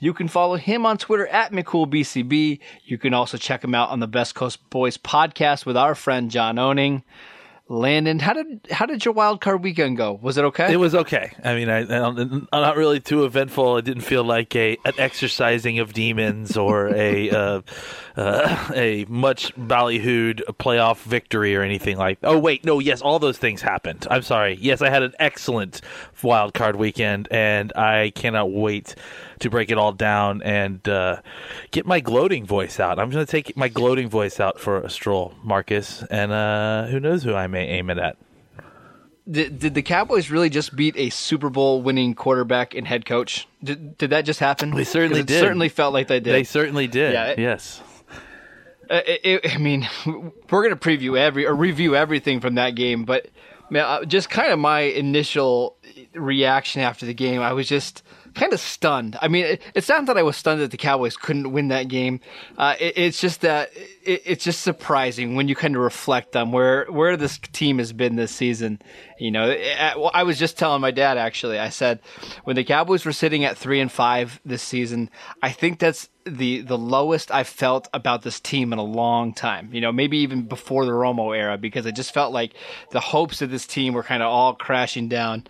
You can follow him on Twitter at McCoolBCB. You can also check him out on the Best Coast Boys podcast with our friend John Owning. Landon, how did how did your wild card weekend go? Was it okay? It was okay. I mean, I, I not really too eventful. It didn't feel like a an exercising of demons or a uh, uh, a much ballyhooed playoff victory or anything like. Oh wait, no, yes, all those things happened. I'm sorry. Yes, I had an excellent wild card weekend, and I cannot wait to break it all down and uh, get my gloating voice out. I'm going to take my gloating voice out for a stroll, Marcus, and uh, who knows who I may aim it at. Did, did the Cowboys really just beat a Super Bowl winning quarterback and head coach? Did, did that just happen? They certainly did. Certainly felt like they did. They certainly did. Yeah, it, yes. Uh, it, it, I mean, we're going to preview every or review everything from that game, but man, uh, just kind of my initial reaction after the game, I was just kind of stunned. I mean, it, it's not that I was stunned that the Cowboys couldn't win that game. Uh, it, it's just that it, it's just surprising when you kind of reflect on where where this team has been this season. You know, I was just telling my dad actually. I said when the Cowboys were sitting at three and five this season, I think that's the the lowest I've felt about this team in a long time. You know, maybe even before the Romo era, because I just felt like the hopes of this team were kind of all crashing down.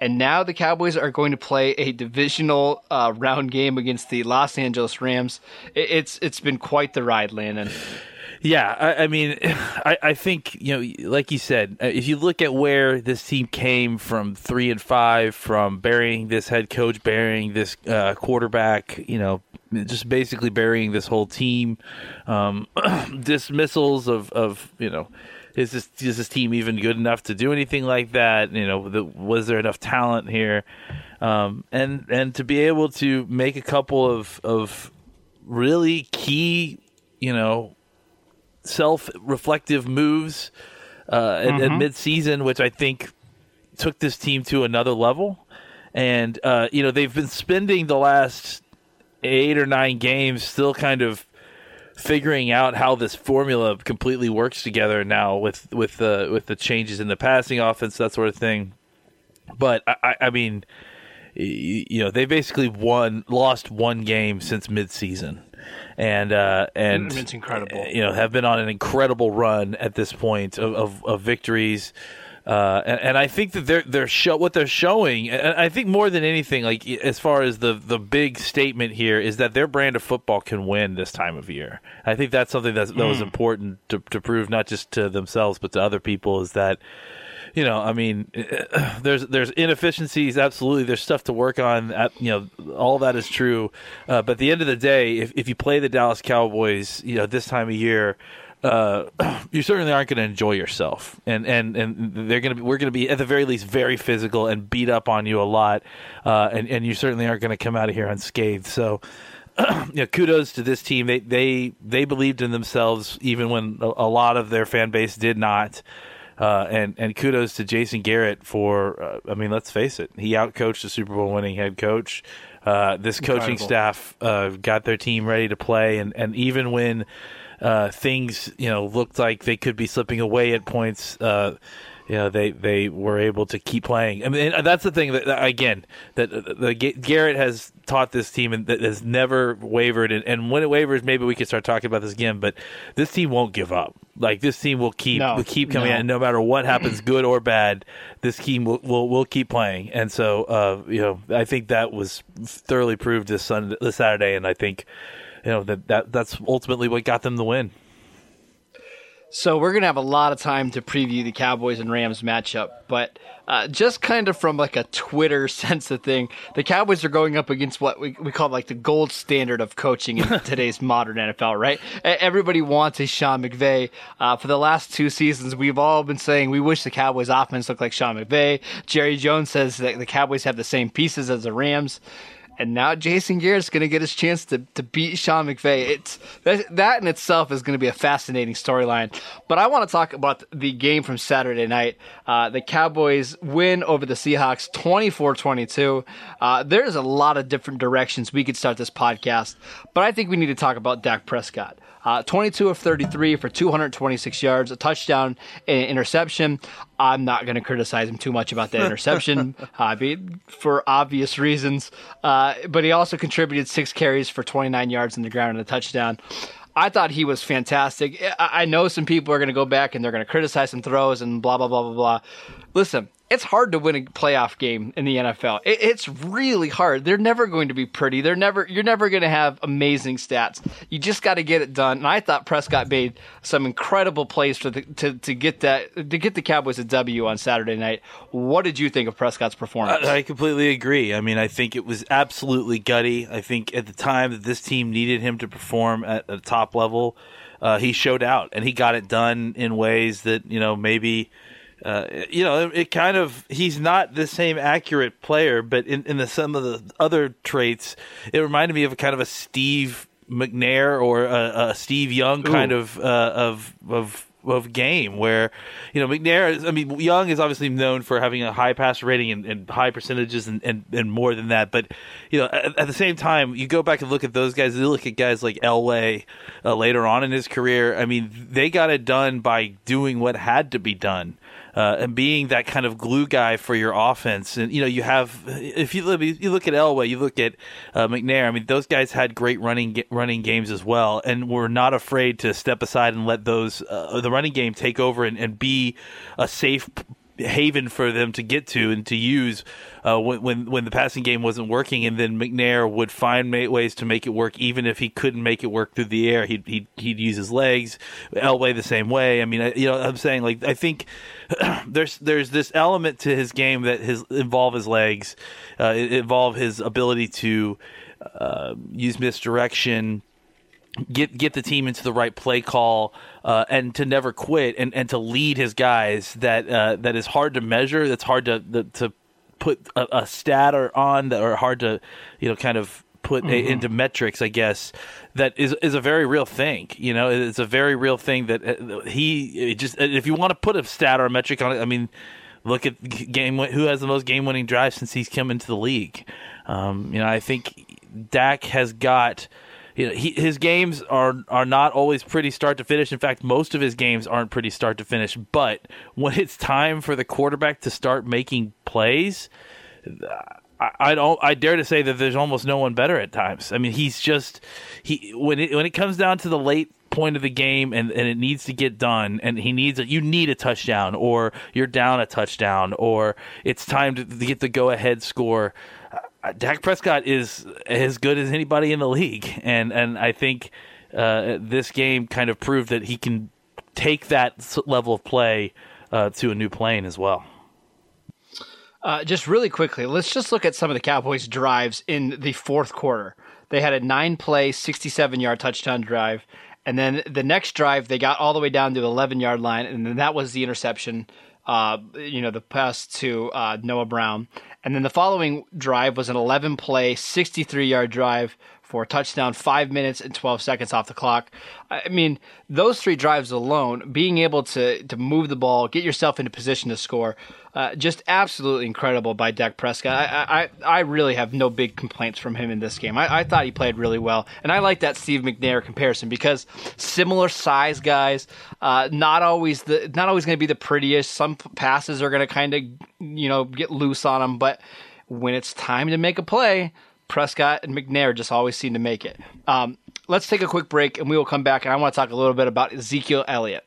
And now the Cowboys are going to play a divisional uh, round game against the Los Angeles Rams. It's it's been quite the ride, Landon. Yeah, I, I mean, I, I, think you know, like you said, uh, if you look at where this team came from, three and five, from burying this head coach, burying this uh, quarterback, you know, just basically burying this whole team, um, dismissals of of you know is this is this team even good enough to do anything like that? You know, the, was there enough talent here? Um, and and to be able to make a couple of of really key, you know, self reflective moves uh, mm-hmm. at, at mid season, which I think took this team to another level. And uh, you know, they've been spending the last eight or nine games still kind of figuring out how this formula completely works together now with with the with the changes in the passing offense, that sort of thing. But I, I mean, you know, they basically won lost one game since midseason, and uh, and it's incredible. You know, have been on an incredible run at this point of, of, of victories. Uh, and, and, I think that they're they're show what they're showing. And I think more than anything, like as far as the the big statement here is that their brand of football can win this time of year. I think that's something that's, that was mm. important to to prove not just to themselves but to other people is that you know, I mean, there's there's inefficiencies. Absolutely, there's stuff to work on. You know, all that is true. Uh, but at the end of the day, if if you play the Dallas Cowboys, you know, this time of year, uh, you certainly aren't going to enjoy yourself, and and and they're going to be we're going to be at the very least very physical and beat up on you a lot, uh, and and you certainly aren't going to come out of here unscathed. So. you know, kudos to this team. They they they believed in themselves even when a, a lot of their fan base did not. Uh, and and kudos to Jason Garrett for. Uh, I mean, let's face it, he outcoached the Super Bowl winning head coach. Uh, this coaching Incredible. staff uh, got their team ready to play, and and even when uh, things you know looked like they could be slipping away at points. Uh, you know, they they were able to keep playing. I mean, that's the thing that again that the Garrett has taught this team and that has never wavered. And, and, when it wavers, maybe we can start talking about this again. But this team won't give up. Like this team will keep no, will keep coming no. out, and no matter what happens, good or bad, this team will will, will keep playing. And so, uh, you know, I think that was thoroughly proved this Sunday, this Saturday, and I think you know that, that that's ultimately what got them the win. So we're gonna have a lot of time to preview the Cowboys and Rams matchup, but uh, just kind of from like a Twitter sense of thing, the Cowboys are going up against what we, we call like the gold standard of coaching in today's modern NFL, right? Everybody wants a Sean McVay. Uh, for the last two seasons, we've all been saying we wish the Cowboys offense looked like Sean McVay. Jerry Jones says that the Cowboys have the same pieces as the Rams and now Jason Garrett's going to get his chance to, to beat Sean McVay. It's that, that in itself is going to be a fascinating storyline. But I want to talk about the game from Saturday night. Uh, the Cowboys win over the Seahawks 24-22. Uh, there's a lot of different directions we could start this podcast, but I think we need to talk about Dak Prescott. Uh, 22 of 33 for 226 yards, a touchdown, and an interception. I'm not going to criticize him too much about that interception, mean, for obvious reasons. Uh, but he also contributed six carries for 29 yards in the ground and a touchdown. I thought he was fantastic. I know some people are going to go back and they're going to criticize some throws and blah, blah, blah, blah, blah. Listen, it's hard to win a playoff game in the NFL. It, it's really hard. They're never going to be pretty. They're never. You're never going to have amazing stats. You just got to get it done. And I thought Prescott made some incredible plays for the, to to get that to get the Cowboys a W on Saturday night. What did you think of Prescott's performance? I, I completely agree. I mean, I think it was absolutely gutty. I think at the time that this team needed him to perform at a top level, uh, he showed out and he got it done in ways that you know maybe uh, you know, it, kind of he's not the same accurate player, but in, in the some of the other traits, it reminded me of a kind of a Steve McNair or a, a Steve Young kind of uh, of of of game where you know McNair is, I mean Young is obviously known for having a high pass rating and, and high percentages and, and, and, more than that but you know at, at, the same time you go back and look at those guys you look at guys like Elway uh, later on in his career I mean they got it done by doing what had to be done uh, and being that kind of glue guy for your offense. And you know, you have if you look, you look at Elway, you look at uh, McNair. I mean, those guys had great running running games as well, and were not afraid to step aside and let those uh, the running game take over and, and be a safe haven for them to get to and to use uh, when, when when the passing game wasn't working, and then McNair would find ways to make it work, even if he couldn't make it work through the air. He'd he'd, he'd use his legs. Elway the same way. I mean, I, you know, I'm saying like I think there's there's this element to his game that his involve his legs, uh, involve his ability to uh, use misdirection get get the team into the right play call uh, and to never quit and, and to lead his guys that uh, that is hard to measure that's hard to the, to put a, a, stat or on that are hard to you know kind of put mm-hmm. a, into metrics I guess that is is a very real thing you know it's a very real thing that uh, he just if you want to put a stat or a metric on it I mean look at game who has the most game winning drives since he's come into the league um, you know I think Dak has got you know, he, his games are are not always pretty start to finish. In fact, most of his games aren't pretty start to finish. But when it's time for the quarterback to start making plays, I, I don't. I dare to say that there's almost no one better at times. I mean, he's just he when it when it comes down to the late point of the game and, and it needs to get done and he needs you need a touchdown or you're down a touchdown or it's time to, to get the go ahead score Dak Prescott is as good as anybody in the league, and and I think uh, this game kind of proved that he can take that level of play uh, to a new plane as well. Uh, just really quickly, let's just look at some of the Cowboys' drives in the fourth quarter. They had a nine-play, sixty-seven-yard touchdown drive, and then the next drive they got all the way down to the eleven-yard line, and then that was the interception. Uh, you know, the pass to uh, Noah Brown. And then the following drive was an 11 play, 63 yard drive for a touchdown, five minutes and 12 seconds off the clock. I mean, those three drives alone, being able to, to move the ball, get yourself into position to score, uh, just absolutely incredible by Dak Prescott. I, I, I really have no big complaints from him in this game. I, I thought he played really well. And I like that Steve McNair comparison because similar size guys, uh, not always the, not always going to be the prettiest. Some passes are going to kind of, you know, get loose on them, but when it's time to make a play, Prescott and McNair just always seem to make it. Um, let's take a quick break and we will come back and I want to talk a little bit about Ezekiel Elliott.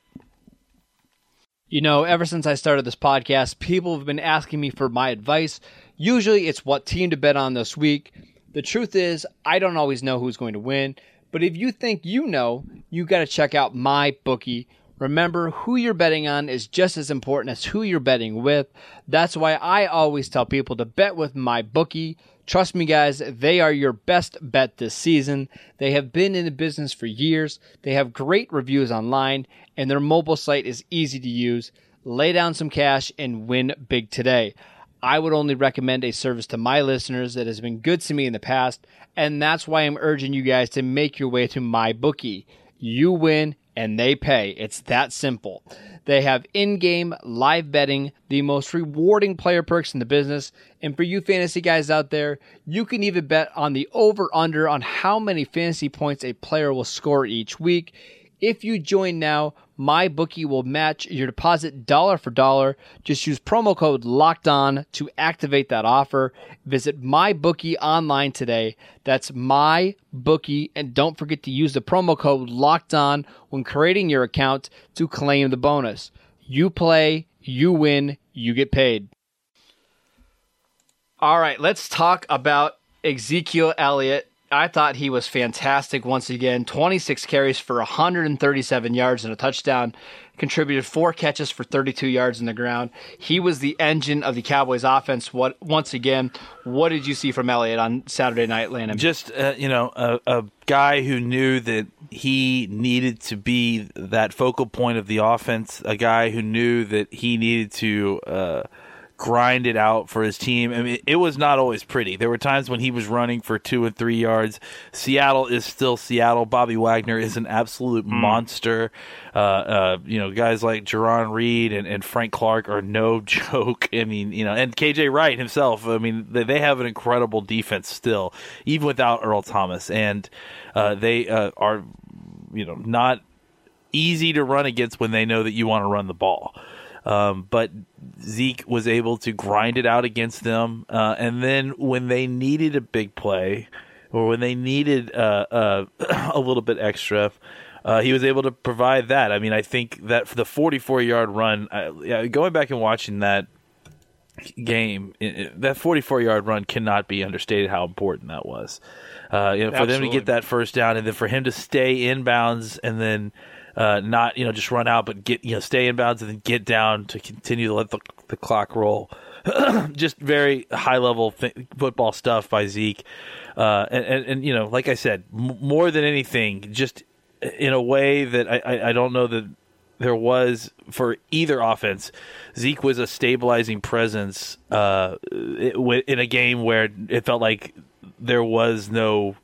You know, ever since I started this podcast, people have been asking me for my advice. Usually it's what team to bet on this week. The truth is, I don't always know who's going to win, but if you think you know, you got to check out my bookie. Remember, who you're betting on is just as important as who you're betting with. That's why I always tell people to bet with my bookie. Trust me, guys, they are your best bet this season. They have been in the business for years. They have great reviews online, and their mobile site is easy to use. Lay down some cash and win big today. I would only recommend a service to my listeners that has been good to me in the past, and that's why I'm urging you guys to make your way to my bookie. You win and they pay. It's that simple. They have in game live betting, the most rewarding player perks in the business. And for you fantasy guys out there, you can even bet on the over under on how many fantasy points a player will score each week. If you join now, my bookie will match your deposit dollar for dollar. Just use promo code locked on to activate that offer. Visit my bookie online today. That's my bookie. And don't forget to use the promo code locked on when creating your account to claim the bonus. You play, you win, you get paid. All right, let's talk about Ezekiel Elliott I thought he was fantastic once again. 26 carries for 137 yards and a touchdown. Contributed four catches for 32 yards in the ground. He was the engine of the Cowboys' offense. What once again? What did you see from Elliott on Saturday night, Landon? Just uh, you know, a, a guy who knew that he needed to be that focal point of the offense. A guy who knew that he needed to. Uh, grind it out for his team. I mean, it was not always pretty. There were times when he was running for two and three yards. Seattle is still Seattle. Bobby Wagner is an absolute mm. monster. Uh, uh, you know, guys like Jarran Reed and, and, Frank Clark are no joke. I mean, you know, and KJ Wright himself. I mean, they, they have an incredible defense still, even without Earl Thomas, and uh, they uh, are, you know, not easy to run against when they know that you want to run the ball. Um, but Zeke was able to grind it out against them. Uh, and then when they needed a big play or when they needed uh, uh, a little bit extra, uh, he was able to provide that. I mean, I think that for the 44 yard run, yeah, going back and watching that game, that 44 yard run cannot be understated how important that was. Uh, you know, for them to get that first down and then for him to stay inbounds and then uh, not you know just run out, but get you know stay in bounds and then get down to continue to let the, the clock roll. just very high level th- football stuff by Zeke, uh, and, and, and you know, like I said, m- more than anything, just in a way that I, I, I don't know that there was for either offense. Zeke was a stabilizing presence uh, in a game where it felt like there was no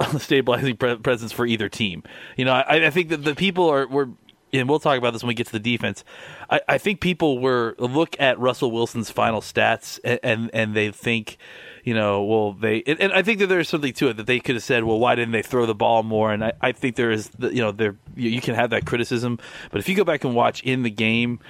stabilizing pre- presence for either team. You know, I, I, think that the people are were, and we'll talk about this when we get to the defense. I, I think people were look at Russell Wilson's final stats and and, and they think you know, well, they and, and, I think that there's something to it that they could have said, well, why didn't they throw the ball more? And I, I think there is, you know, there you, you, can have that criticism, but if you go back and watch in the game,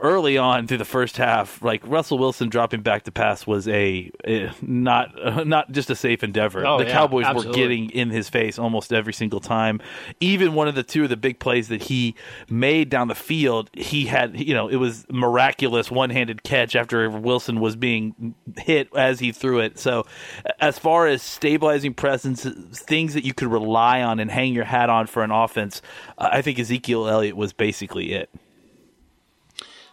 early on through the first half, like Russell Wilson dropping back to pass was a, a not uh, not just a safe endeavor. Oh, the yeah, Cowboys absolutely. were getting in his face almost every single time. Even one of the two of the big plays that he made down the field, he had you know it was miraculous one handed catch after Wilson was being hit as he threw it. So as far as stabilizing presence, things that you could rely on and hang your hat on for an offense, I think Ezekiel Elliott was basically it.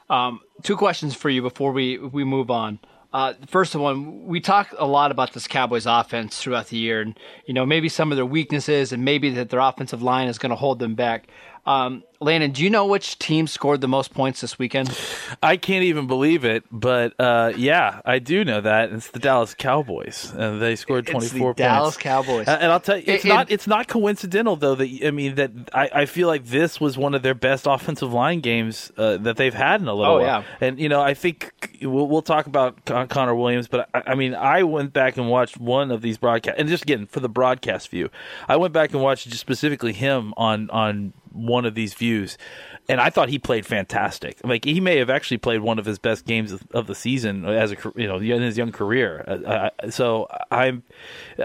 Um, two questions for you before we we move on. Uh, first of one, we talk a lot about this Cowboys offense throughout the year, and you know maybe some of their weaknesses, and maybe that their offensive line is going to hold them back. Um, Landon, do you know which team scored the most points this weekend? I can't even believe it, but uh, yeah, I do know that. It's the Dallas Cowboys. Uh, they scored twenty four points. Dallas Cowboys, and I'll tell you, it's it, not it's not coincidental though that I mean that I, I, feel like this was one of their best offensive line games uh, that they've had in a little oh, while. Yeah. And you know, I think we'll, we'll talk about Con- Connor Williams, but I, I, mean, I went back and watched one of these broadcasts, and just again for the broadcast view, I went back and watched just specifically him on on one of these views, and I thought he played fantastic. Like he may have actually played one of his best games of, the season as a you know in his young career. Uh, uh so I'm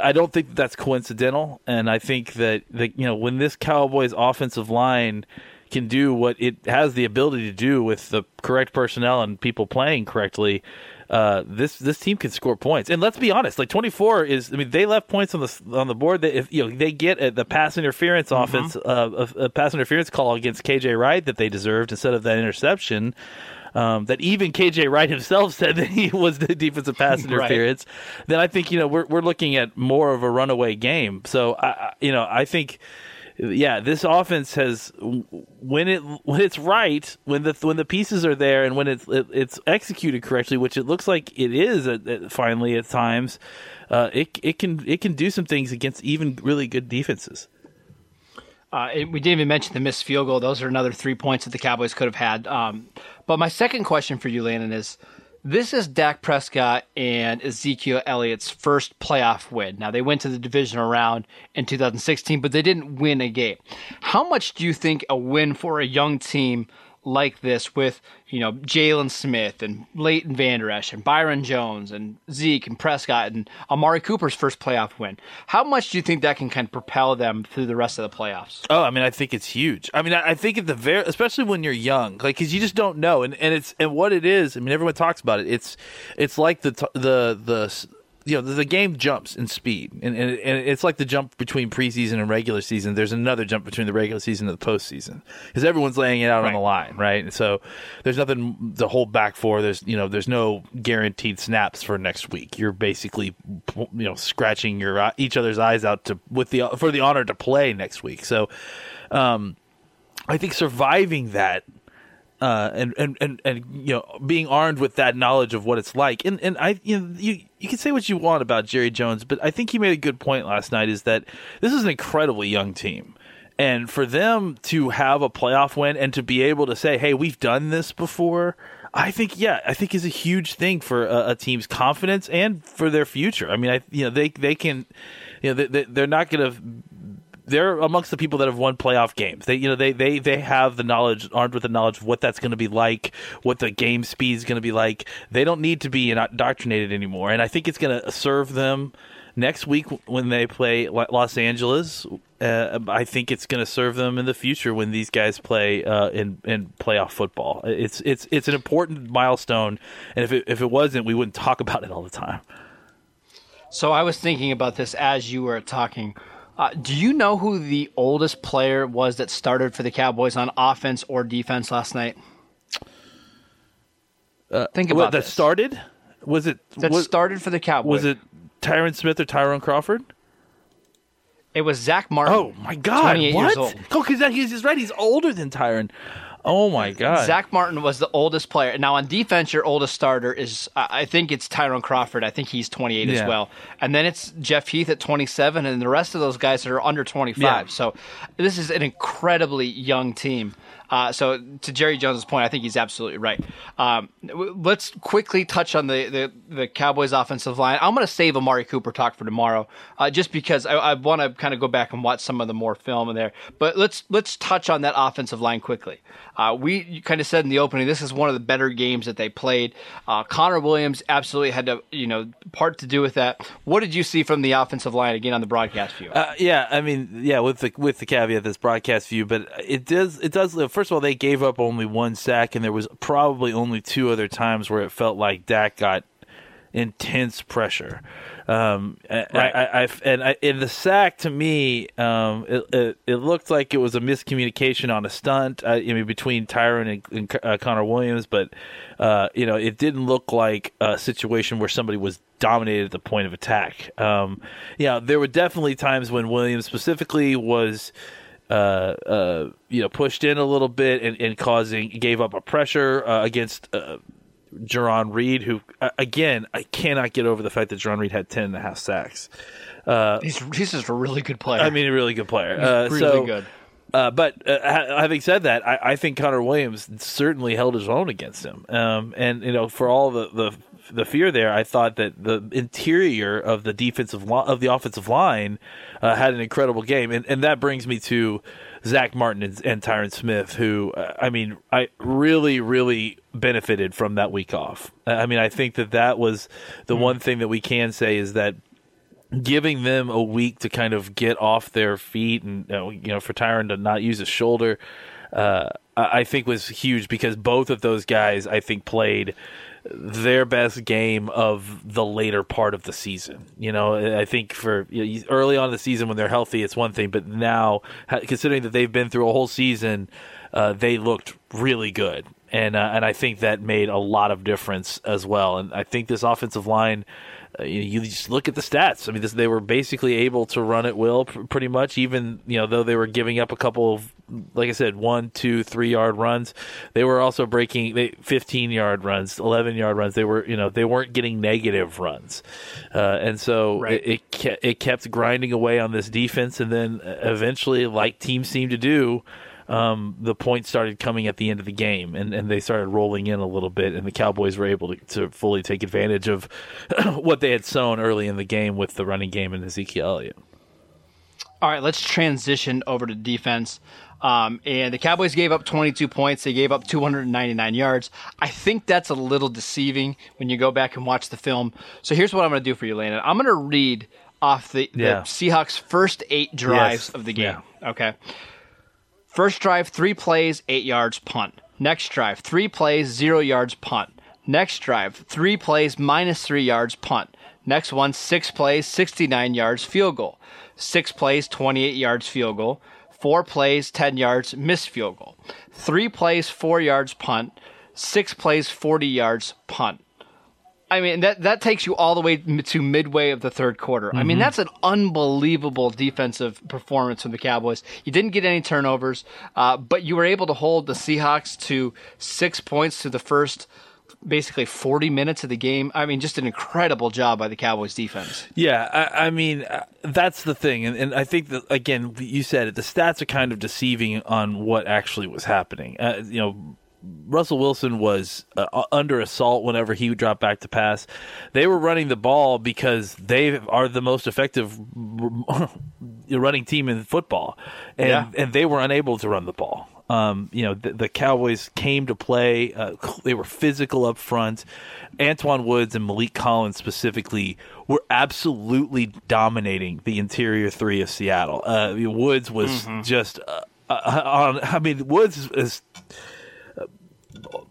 I don't think that's coincidental, and I think that the, you know when this Cowboys offensive line can do what it has the ability to do with the correct personnel and people playing correctly, uh, this this team can score points. And let's be honest, like 24 is. I mean, they left points on the on the board. That if you know they get a, the pass interference mm-hmm. offense, uh, a, a, pass interference call against KJ Wright that they deserved instead of that interception. Um, that even KJ Wright himself said that he was the defensive pass interference. Right. Then I think you know we're we're looking at more of a runaway game. So I, you know I think yeah, this offense has when it when it's right, when the when the pieces are there, and when it's it, it's executed correctly, which it looks like it is at, at, finally at times. Uh, it it can it can do some things against even really good defenses. Uh, we didn't even mention the missed field goal. Those are another three points that the Cowboys could have had. Um, but my second question for you, Landon, is this is Dak Prescott and Ezekiel Elliott's first playoff win. Now, they went to the divisional round in 2016, but they didn't win a game. How much do you think a win for a young team like this with, you know, Jaylon Smith and Leighton Vander Esch and Byron Jones and Zeke and Prescott and Amari Cooper's first playoff win. How much do you think that can kind of propel them through the rest of the playoffs? Oh, I mean, I think it's huge. I mean, I think at the very, especially when you're young, like, cause you just don't know. And, and it's, and what it is, I mean, everyone talks about it. It's, it's like the, the, the, you know the game jumps in speed, and, and, and it's like the jump between preseason and regular season. There's another jump between the regular season and the postseason because everyone's laying it out right. on the line, right? And so there's nothing to hold back for. There's you know there's no guaranteed snaps for next week. You're basically you know scratching your each other's eyes out to with the for the honor to play next week. So um, I think surviving that uh, and, and, and, and, you know, being armed with that knowledge of what it's like. And, and I, you know, you, you can say what you want about Jerry Jones, but I think he made a good point last night is that this is an incredibly young team. And for them to have a playoff win and to be able to say, hey, we've done this before, I think, yeah, I think is a huge thing for a, a team's confidence and for their future. I mean, I, you know, they, they can, you know, they, they're not going to they're amongst the people that have won playoff games. They you know they they they have the knowledge, armed with the knowledge of what that's going to be like, what the game speed is going to be like. They don't need to be indoctrinated anymore, and I think it's going to serve them next week when they play Los Angeles. Uh, I think it's going to serve them in the future when these guys play uh, in in playoff football. It's it's it's an important milestone, and if it, if it wasn't, we wouldn't talk about it all the time. So I was thinking about this as you were talking. Uh, do you know who the oldest player was that started for the Cowboys on offense or defense last night? Uh, Think about what, that. This. Started? Was it that was, started for the Cowboys? Was it Tyron Smith or Tyrone Crawford? It was Zack Martin. Oh my God! What? Oh, because he's right. He's older than Tyron. Oh my God! Zack Martin was the oldest player. Now on defense, your oldest starter is I think it's Tyrone Crawford. I think he's 28 yeah. as well, and then it's Jeff Heath at 27, and the rest of those guys are under 25. Yeah. So this is an incredibly young team. Uh, so to Jerry Jones's point, I think he's absolutely right. Um, let's quickly touch on the, the, the Cowboys offensive line. I'm going to save Amari Cooper talk for tomorrow, uh, just because I, I want to kind of go back and watch some of the more film in there. But let's let's touch on that offensive line quickly. Uh, we kind of said in the opening, this is one of the better games that they played. Uh, Connor Williams absolutely had to, you know, part to do with that. What did you see from the offensive line again on the broadcast view? Uh, yeah, I mean, yeah, with the with the caveat this broadcast view, but it does it does. First of all, they gave up only one sack, and there was probably only two other times where it felt like Dak got intense pressure. Um, right. I, I, I, and I, in the sack, to me, um, it, it, it, looked like it was a miscommunication on a stunt. Uh, I mean, between Tyron and, and uh, Connor Williams, but uh, you know, it didn't look like a situation where somebody was dominated at the point of attack. Um, yeah, there were definitely times when Williams specifically was. Uh, uh, you know, pushed in a little bit and, and causing gave up a pressure uh, against uh, Jarran Reed, who again I cannot get over the fact that Jarran Reed had ten and a half sacks. Uh, he's he's just a really good player. I mean, a really good player. Uh, really so, good. Uh, but uh, having said that, I, I, think Connor Williams certainly held his own against him. Um, and you know, for all the, the the fear there, I thought that the interior of the defensive lo- of the offensive line uh, had an incredible game, and and that brings me to Zack Martin and, and Tyron Smith, who uh, I mean, I really, really benefited from that week off. I mean, I think that that was the mm one thing that we can say is that giving them a week to kind of get off their feet and you know for Tyron to not use his shoulder, uh, I think was huge because both of those guys I think played their best game of the later part of the season. You know, I think for you know, early on the season when they're healthy, it's one thing, but now considering that they've been through a whole season, uh, they looked really good, and uh, and I think that made a lot of difference as well. And I think this offensive line uh, you, you just look at the stats. I mean, this, they were basically able to run at will, pr- pretty much. Even you know, though they were giving up a couple of, like I said, one, two, three yard runs, they were also breaking they, fifteen yard runs, eleven yard runs. They were you know they weren't getting negative runs, uh, and so Right. it, it ke- it kept grinding away on this defense, and then uh, eventually, like teams seem to do. Um, the points started coming at the end of the game, and, and they started rolling in a little bit, and the Cowboys were able to, to fully take advantage of what they had sown early in the game with the running game and Ezekiel Elliott. All right, let's transition over to defense. Um, and the Cowboys gave up 22 points. They gave up 299 yards. I think that's a little deceiving when you go back and watch the film. So here's what I'm going to do for you, Landon. I'm going to read off the, the Yeah. Seahawks' first eight drives Yes. of the game. Okay. First drive, three plays, eight yards, punt. Next drive, three plays, zero yards, punt. Next drive, three plays, minus three yards, punt. Next one, six plays, 69 yards, field goal. Six plays, 28 yards, field goal. Four plays, 10 yards, missed field goal. Three plays, four yards, punt. Six plays, 40 yards, punt. I mean that that takes you all the way to midway of the third quarter. I mean that's an unbelievable defensive performance from the Cowboys. You didn't get any turnovers, uh, but you were able to hold the Seahawks to six points to the first, basically forty minutes of the game. I mean, just an incredible job by the Cowboys defense. Yeah, I, I mean uh, that's the thing, and, and I think that again, you said it. The stats are kind of deceiving on what actually was happening. Uh, you know, Russell Wilson was uh, under assault whenever he would drop back to pass. They were running the ball because they are the most effective running team in football, and Yeah. and they were unable to run the ball. Um, you know, the, the Cowboys came to play. Uh, they were physical up front. Antwaun Woods and Maliek Collins specifically were absolutely dominating the interior three of Seattle. Uh, Woods was just uh, uh, on. I mean, Woods is.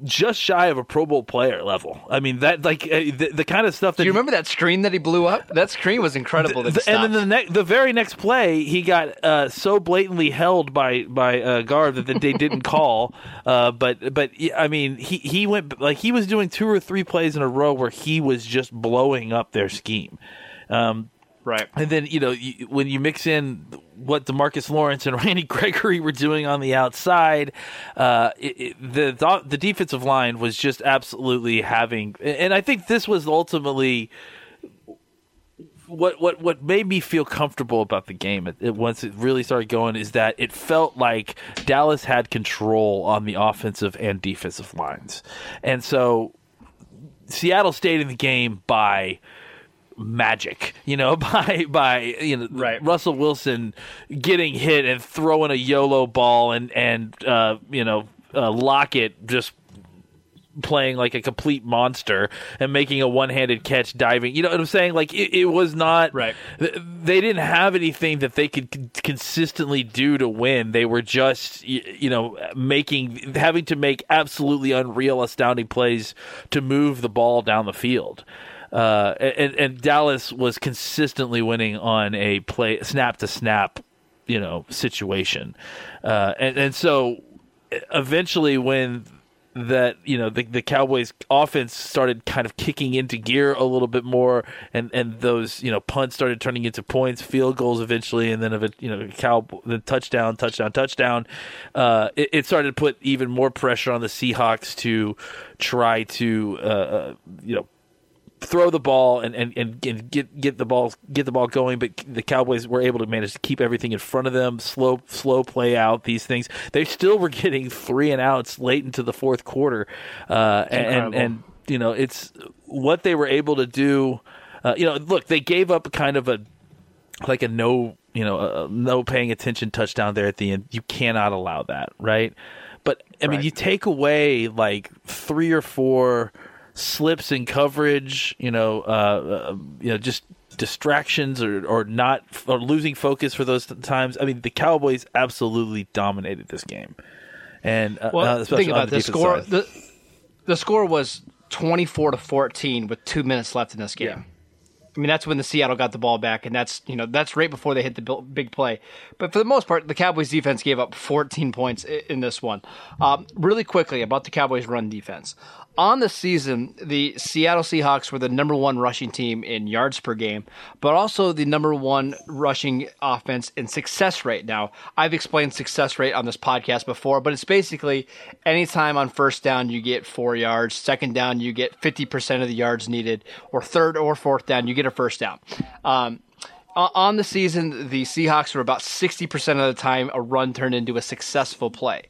Is just shy of a Pro Bowl player level. I mean that like uh, the, the kind of stuff that Do you remember that screen that he blew up? That screen was incredible. That the- and then the next, the very next play, he got uh, so blatantly held by by uh, guard that they didn't call. Uh, but but I mean, he he went like he was doing two or three plays in a row where he was just blowing up their scheme. Um, right. and then you know you, when you mix in what Demarcus Lawrence and Randy Gregory were doing on the outside, uh, it, it, the the defensive line was just absolutely having. And I think this was ultimately what what what made me feel comfortable about the game it, it- once it really started going is that it felt like Dallas had control on the offensive and defensive lines, and so Seattle stayed in the game by magic, you know, by by you know Right. Russell Wilson getting hit and throwing a YOLO ball and and uh, you know uh, Lockett just playing like a complete monster and making a one-handed catch diving you know what i'm saying like it, it was not Right. th- they didn't have anything that they could con- consistently do to win they were just y- you know making having to make absolutely unreal astounding plays to move the ball down the field uh, and, and Dallas was consistently winning on a play snap to snap, you know, situation, uh, and and so eventually when that you know the, the Cowboys offense started kind of kicking into gear a little bit more and and those you know punts started turning into points field goals eventually and then of you know cow the touchdown touchdown touchdown uh it, it started to put even more pressure on the Seahawks to try to uh, uh you know throw the ball and, and, and, get get the ball get the ball going, but the Cowboys were able to manage to keep everything in front of them, slow slow play out these things. They still were getting three and outs late into the fourth quarter, uh, and and you know it's what they were able to do. Uh, you know, look, they gave up kind of a like a no you know a, a no paying attention touchdown there at the end. You cannot allow that, right? But I mean, Right. you take away like three or four slips in coverage, you know, uh, uh, you know, just distractions or or not or losing focus for those times. I mean, the Cowboys absolutely dominated this game, and uh, Well, uh, think about the the score. side. The, the score was twenty four to fourteen with two minutes left in this game. Yeah. I mean, that's when the Seattle got the ball back, and that's you know that's right before they hit the big play. But for the most part, the Cowboys defense gave up 14 points in this one. Um, really quickly about the Cowboys run defense, On the season, the Seattle Seahawks were the number one rushing team in yards per game, but also the number one rushing offense in success rate. Now, I've explained success rate on this podcast before, but it's basically anytime on first down you get four yards, second down you get 50% of the yards needed, or third or fourth down you get a first down. Um, on the season, the Seahawks were about 60% of the time a run turned into a successful play.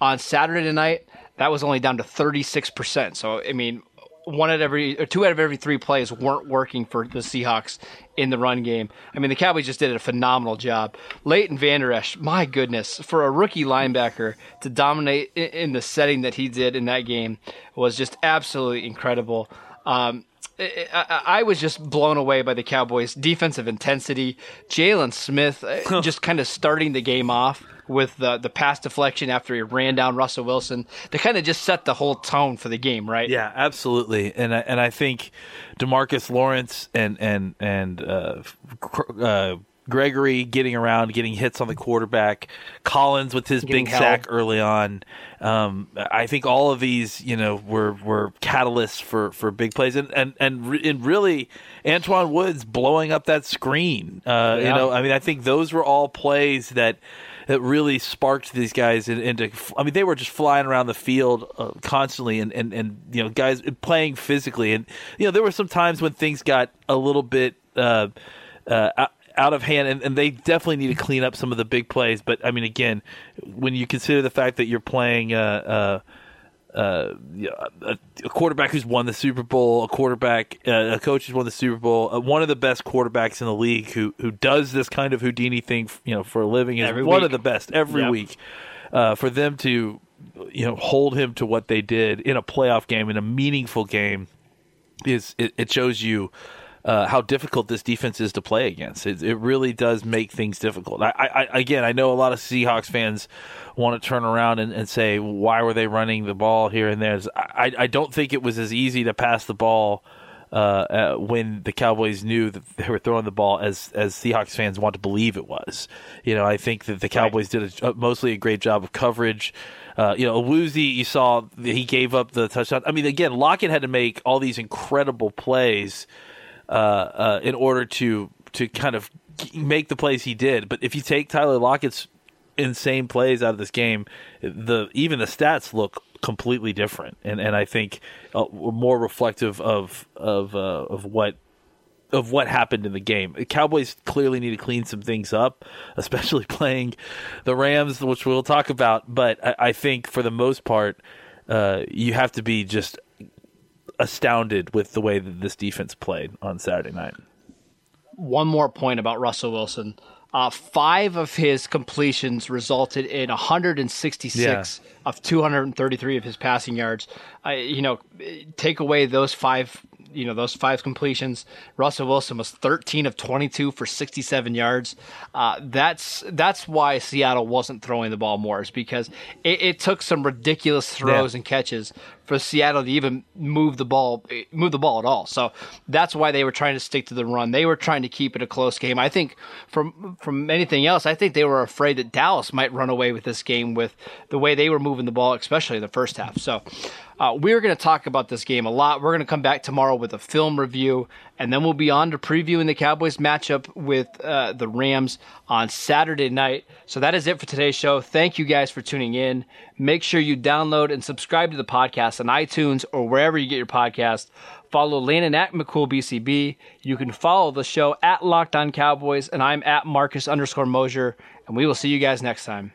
On Saturday night, that was only down to 36%. So, I mean, one out of every or two out of every three plays weren't working for the Seahawks in the run game. I mean, the Cowboys just did a phenomenal job. Leighton Vander Esch, my goodness, for a rookie linebacker to dominate in the setting that he did in that game was just absolutely incredible. Um, I, was just blown away by the Cowboys' defensive intensity. Jaylon Smith uh, just kind of starting the game off with the the pass deflection after he ran down Russell Wilson. They kind of just set the whole tone for the game, right? Yeah, absolutely. And I, and I think Demarcus Lawrence and and and uh, uh, Gregory getting around, getting hits on the quarterback, Collins with his getting big held. sack early on. Um, I think all of these, you know, were were catalysts for, for big plays, and and and, re- and really, Antwaun Woods blowing up that screen. Uh, yeah. You know, I mean, I think those were all plays that that really sparked these guys into. I mean, they were just flying around the field uh, constantly, and, and and you know, guys playing physically, and you know, there were some times when things got a little bit. Uh, uh, out of hand, and, and, they definitely need to clean up some of the big plays. But I mean, again, when you consider the fact that you're playing uh, uh, uh, a, a, quarterback who's won the Super Bowl, a quarterback, uh, a coach who's won the Super Bowl, uh, one of the best quarterbacks in the league who who does this kind of Houdini thing, you know, for a living is every one week. of the best every yep. week. Uh, for them to, you know, hold him to what they did in a playoff game, in a meaningful game, is it, it shows you. Uh, how difficult this defense is to play against. It, it really does make things difficult. I, I, again, I know a lot of Seahawks fans want to turn around and, and, say why were they running the ball here and there. I, I don't think it was as easy to pass the ball uh, uh, when the Cowboys knew that they were throwing the ball as as Seahawks fans want to believe it was. You know, I think that the Cowboys right. did a, mostly a great job of coverage. Uh, you know, Woozy, you saw he gave up the touchdown. I mean, again, Lockett had to make all these incredible plays uh, uh, in order to to kind of make the plays he did. But if you take Tyler Lockett's insane plays out of this game, the even the stats look completely different, and and I think uh, more reflective of of uh, of what of what happened in the game. Cowboys clearly need to clean some things up, especially playing the Rams, which we'll talk about. But I, I think for the most part, uh, you have to be just astounded with the way that this defense played on Saturday night. One more point about Russell Wilson. Uh, five of his completions resulted in 166 yeah. of 233 of his passing yards. Uh, you know, take away those five you know those five completions. Russell Wilson was 13 of 22 for 67 yards. Uh, that's that's why Seattle wasn't throwing the ball more, is because it, it took some ridiculous throws yeah. and catches for Seattle to even move the ball move the ball at all. So that's why they were trying to stick to the run. They were trying to keep it a close game. I think from from anything else, I think they were afraid that Dallas might run away with this game with the way they were moving the ball, especially in the first half. So uh, we're going to talk about this game a lot. We're going to come back tomorrow with a film review, and then we'll be on to previewing the Cowboys matchup with uh, the Rams on Saturday night. So that is it for today's show. Thank you guys for tuning in. Make sure you download and subscribe to the podcast on iTunes or wherever you get your podcast. Follow Landon at McCoolBCB. You can follow the show at Locked On Cowboys, and I'm at Marcus underscore Mosher, and we will see you guys next time.